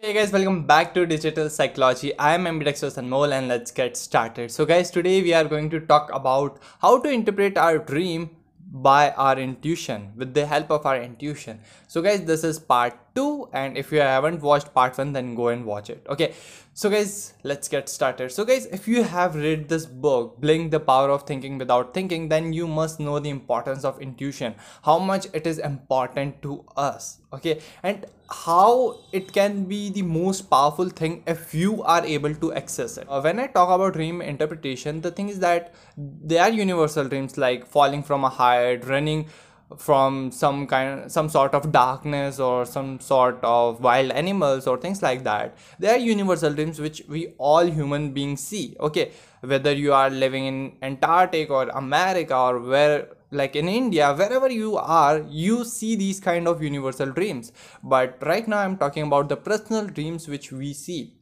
Hey guys, welcome back to Digital Psychology. I am ambidextrous Anmol and let's get started. So guys, today we are going to talk about how to interpret our dream by our intuition with the help of our intuition. So guys, this is part 2 and if you haven't watched part 1 then go and watch it. Okay. So guys, let's get started. So guys, if you have read this book, Blink the Power of Thinking Without Thinking, then you must know the importance of intuition, how much it is important to us. Okay. And how it can be the most powerful thing if you are able to access it. Uh, when I talk about dream interpretation, the thing is that they are universal dreams like falling from a height, running from some kind some sort of darkness or some sort of wild animals or things like that. They are universal dreams which we all human beings see okay? Whether you are living in antarctic or america or where like in india wherever you are you see these kind of universal dreams. But right now i'm talking about the personal dreams which we see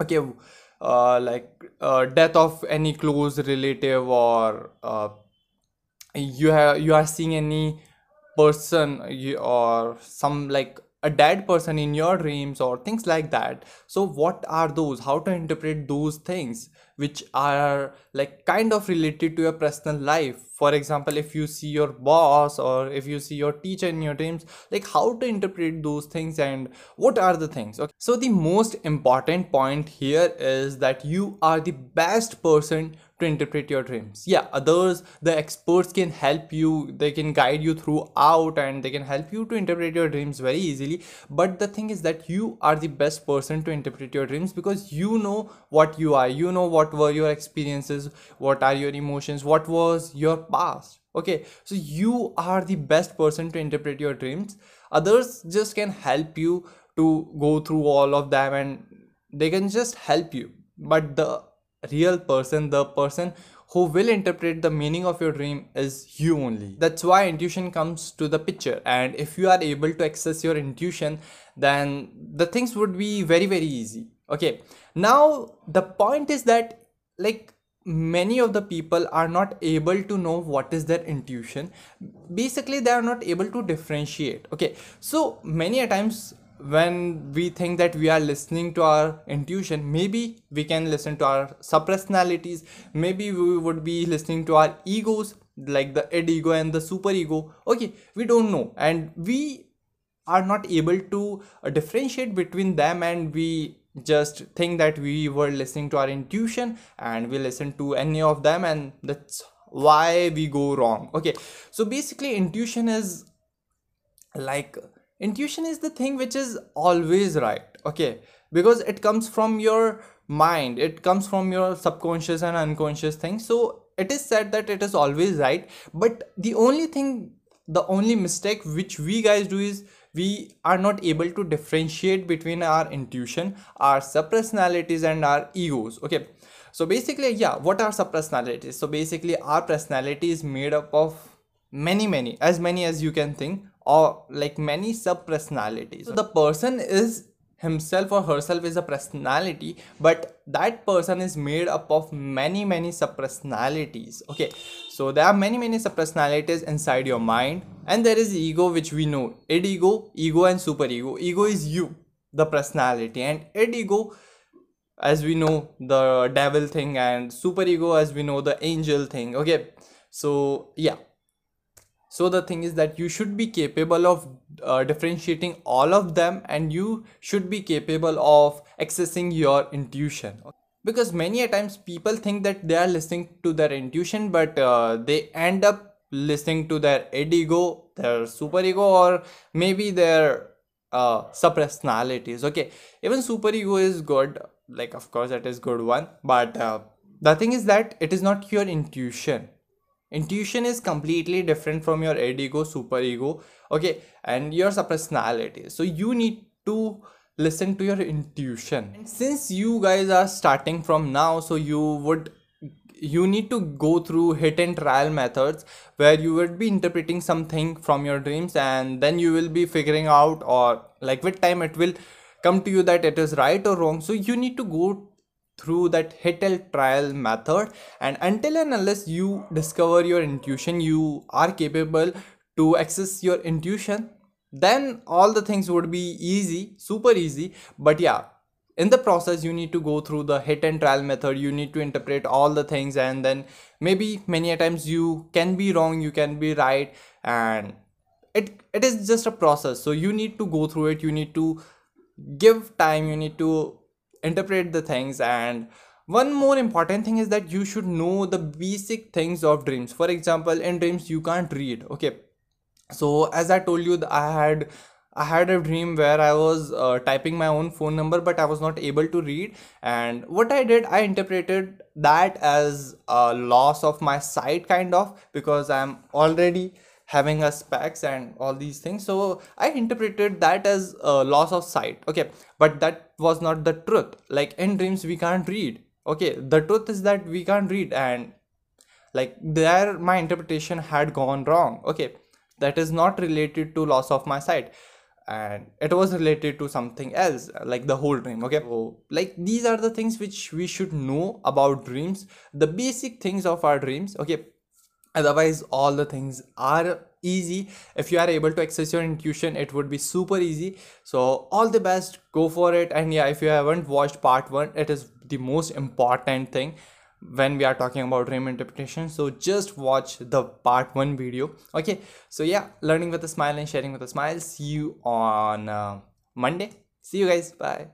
okay? Uh, like uh, death of any close relative or uh, you have you are seeing any person you or some like a dead person in your dreams or things like that. So what are those? How to interpret those things which are like kind of related to your personal life? For example if you see your boss or if you see your teacher in your dreams like how to interpret those things and what are the things? Okay. So the most important point here is that you are the best person to interpret your dreams. Yeah others the experts can help you they can guide you throughout and they can help you to interpret your dreams very easily. But the thing is that you are the best person to interpret your dreams because you know what you are. You know what were your experiences what are your emotions what was your past. Okay so you are the best person to interpret your dreams. Others just can help you to go through all of them and they can just help you. But the real person the person who will interpret the meaning of your dream is you only. That's why intuition comes to the picture. And if you are able to access your intuition then the things would be very very easy. Okay. Now the point is that like many of the people are not able to know what is their intuition. Basically they are not able to differentiate. Okay. So many times when we think that we are listening to our intuition maybe we can listen to our subpersonalities maybe we would be listening to our egos like the id ego and the super ego. Okay we don't know. And we are not able to uh, differentiate between them and we just think that we were listening to our intuition and we listen to any of them and that's why we go wrong. Okay so basically intuition is like intuition is the thing which is always right okay? Because it comes from your mind it comes from your subconscious and unconscious things. So it is said that it is always right but the only thing the only mistake which we guys do is we are not able to differentiate between our intuition our subpersonalities and our egos okay? So basically yeah what are subpersonalities so basically our personality is made up of many many as many as you can think or like many sub personalities so the person is himself or herself is a personality but that person is made up of many many sub personalities okay so there are many many sub personalities inside your mind and there is ego which we know. Id ego ego and super ego. Ego is you the personality. And id ego as we know the devil thing and super ego as we know the angel thing. Okay so yeah so the thing is that you should be capable of uh, differentiating all of them and you should be capable of accessing your intuition. Because many a times people think that they are listening to their intuition but uh, they end up listening to their id ego their super ego or maybe their uh, subpersonalities okay? Even super ego is good like of course that is good one but uh, the thing is that it is not your intuition intuition is completely different from your id ego super ego okay? And your personality. So you need to listen to your intuition. And since you guys are starting from now so you would you need to go through hit and trial methods where you would be interpreting something from your dreams and then you will be figuring out or like with time it will come to you that it is right or wrong. So you need to go through that hit and trial method. And until and unless you discover your intuition you are capable to access your intuition then all the things would be easy super easy. But yeah in the process you need to go through the hit and trial method. You need to interpret all the things and then maybe many a times you can be wrong you can be right and it it is just a process. So you need to go through it. You need to give time. You need to interpret the things and one more important thing is that you should know the basic things of dreams. For example in dreams you can't read okay? So as i told you i had i had a dream where i was uh, typing my own phone number but i was not able to read. And what i did i interpreted that as a loss of my sight kind of because i'm already having a specs and all these things. So i interpreted that as a loss of sight okay? But that was not the truth. Like in dreams we can't read okay? The truth is that we can't read and like there my interpretation had gone wrong okay? That is not related to loss of my sight. And it was related to something else like the whole dream okay? So like these are the things which we should know about dreams. The basic things of our dreams okay otherwise all the things are easy. If you are able to access your intuition it would be super easy. So all the best. Go for it. And yeah if you haven't watched part one it is the most important thing when we are talking about dream interpretation. So just watch the part one video. Okay. So yeah learning with a smile and sharing with a smile. See you on uh, monday. See you guys. Bye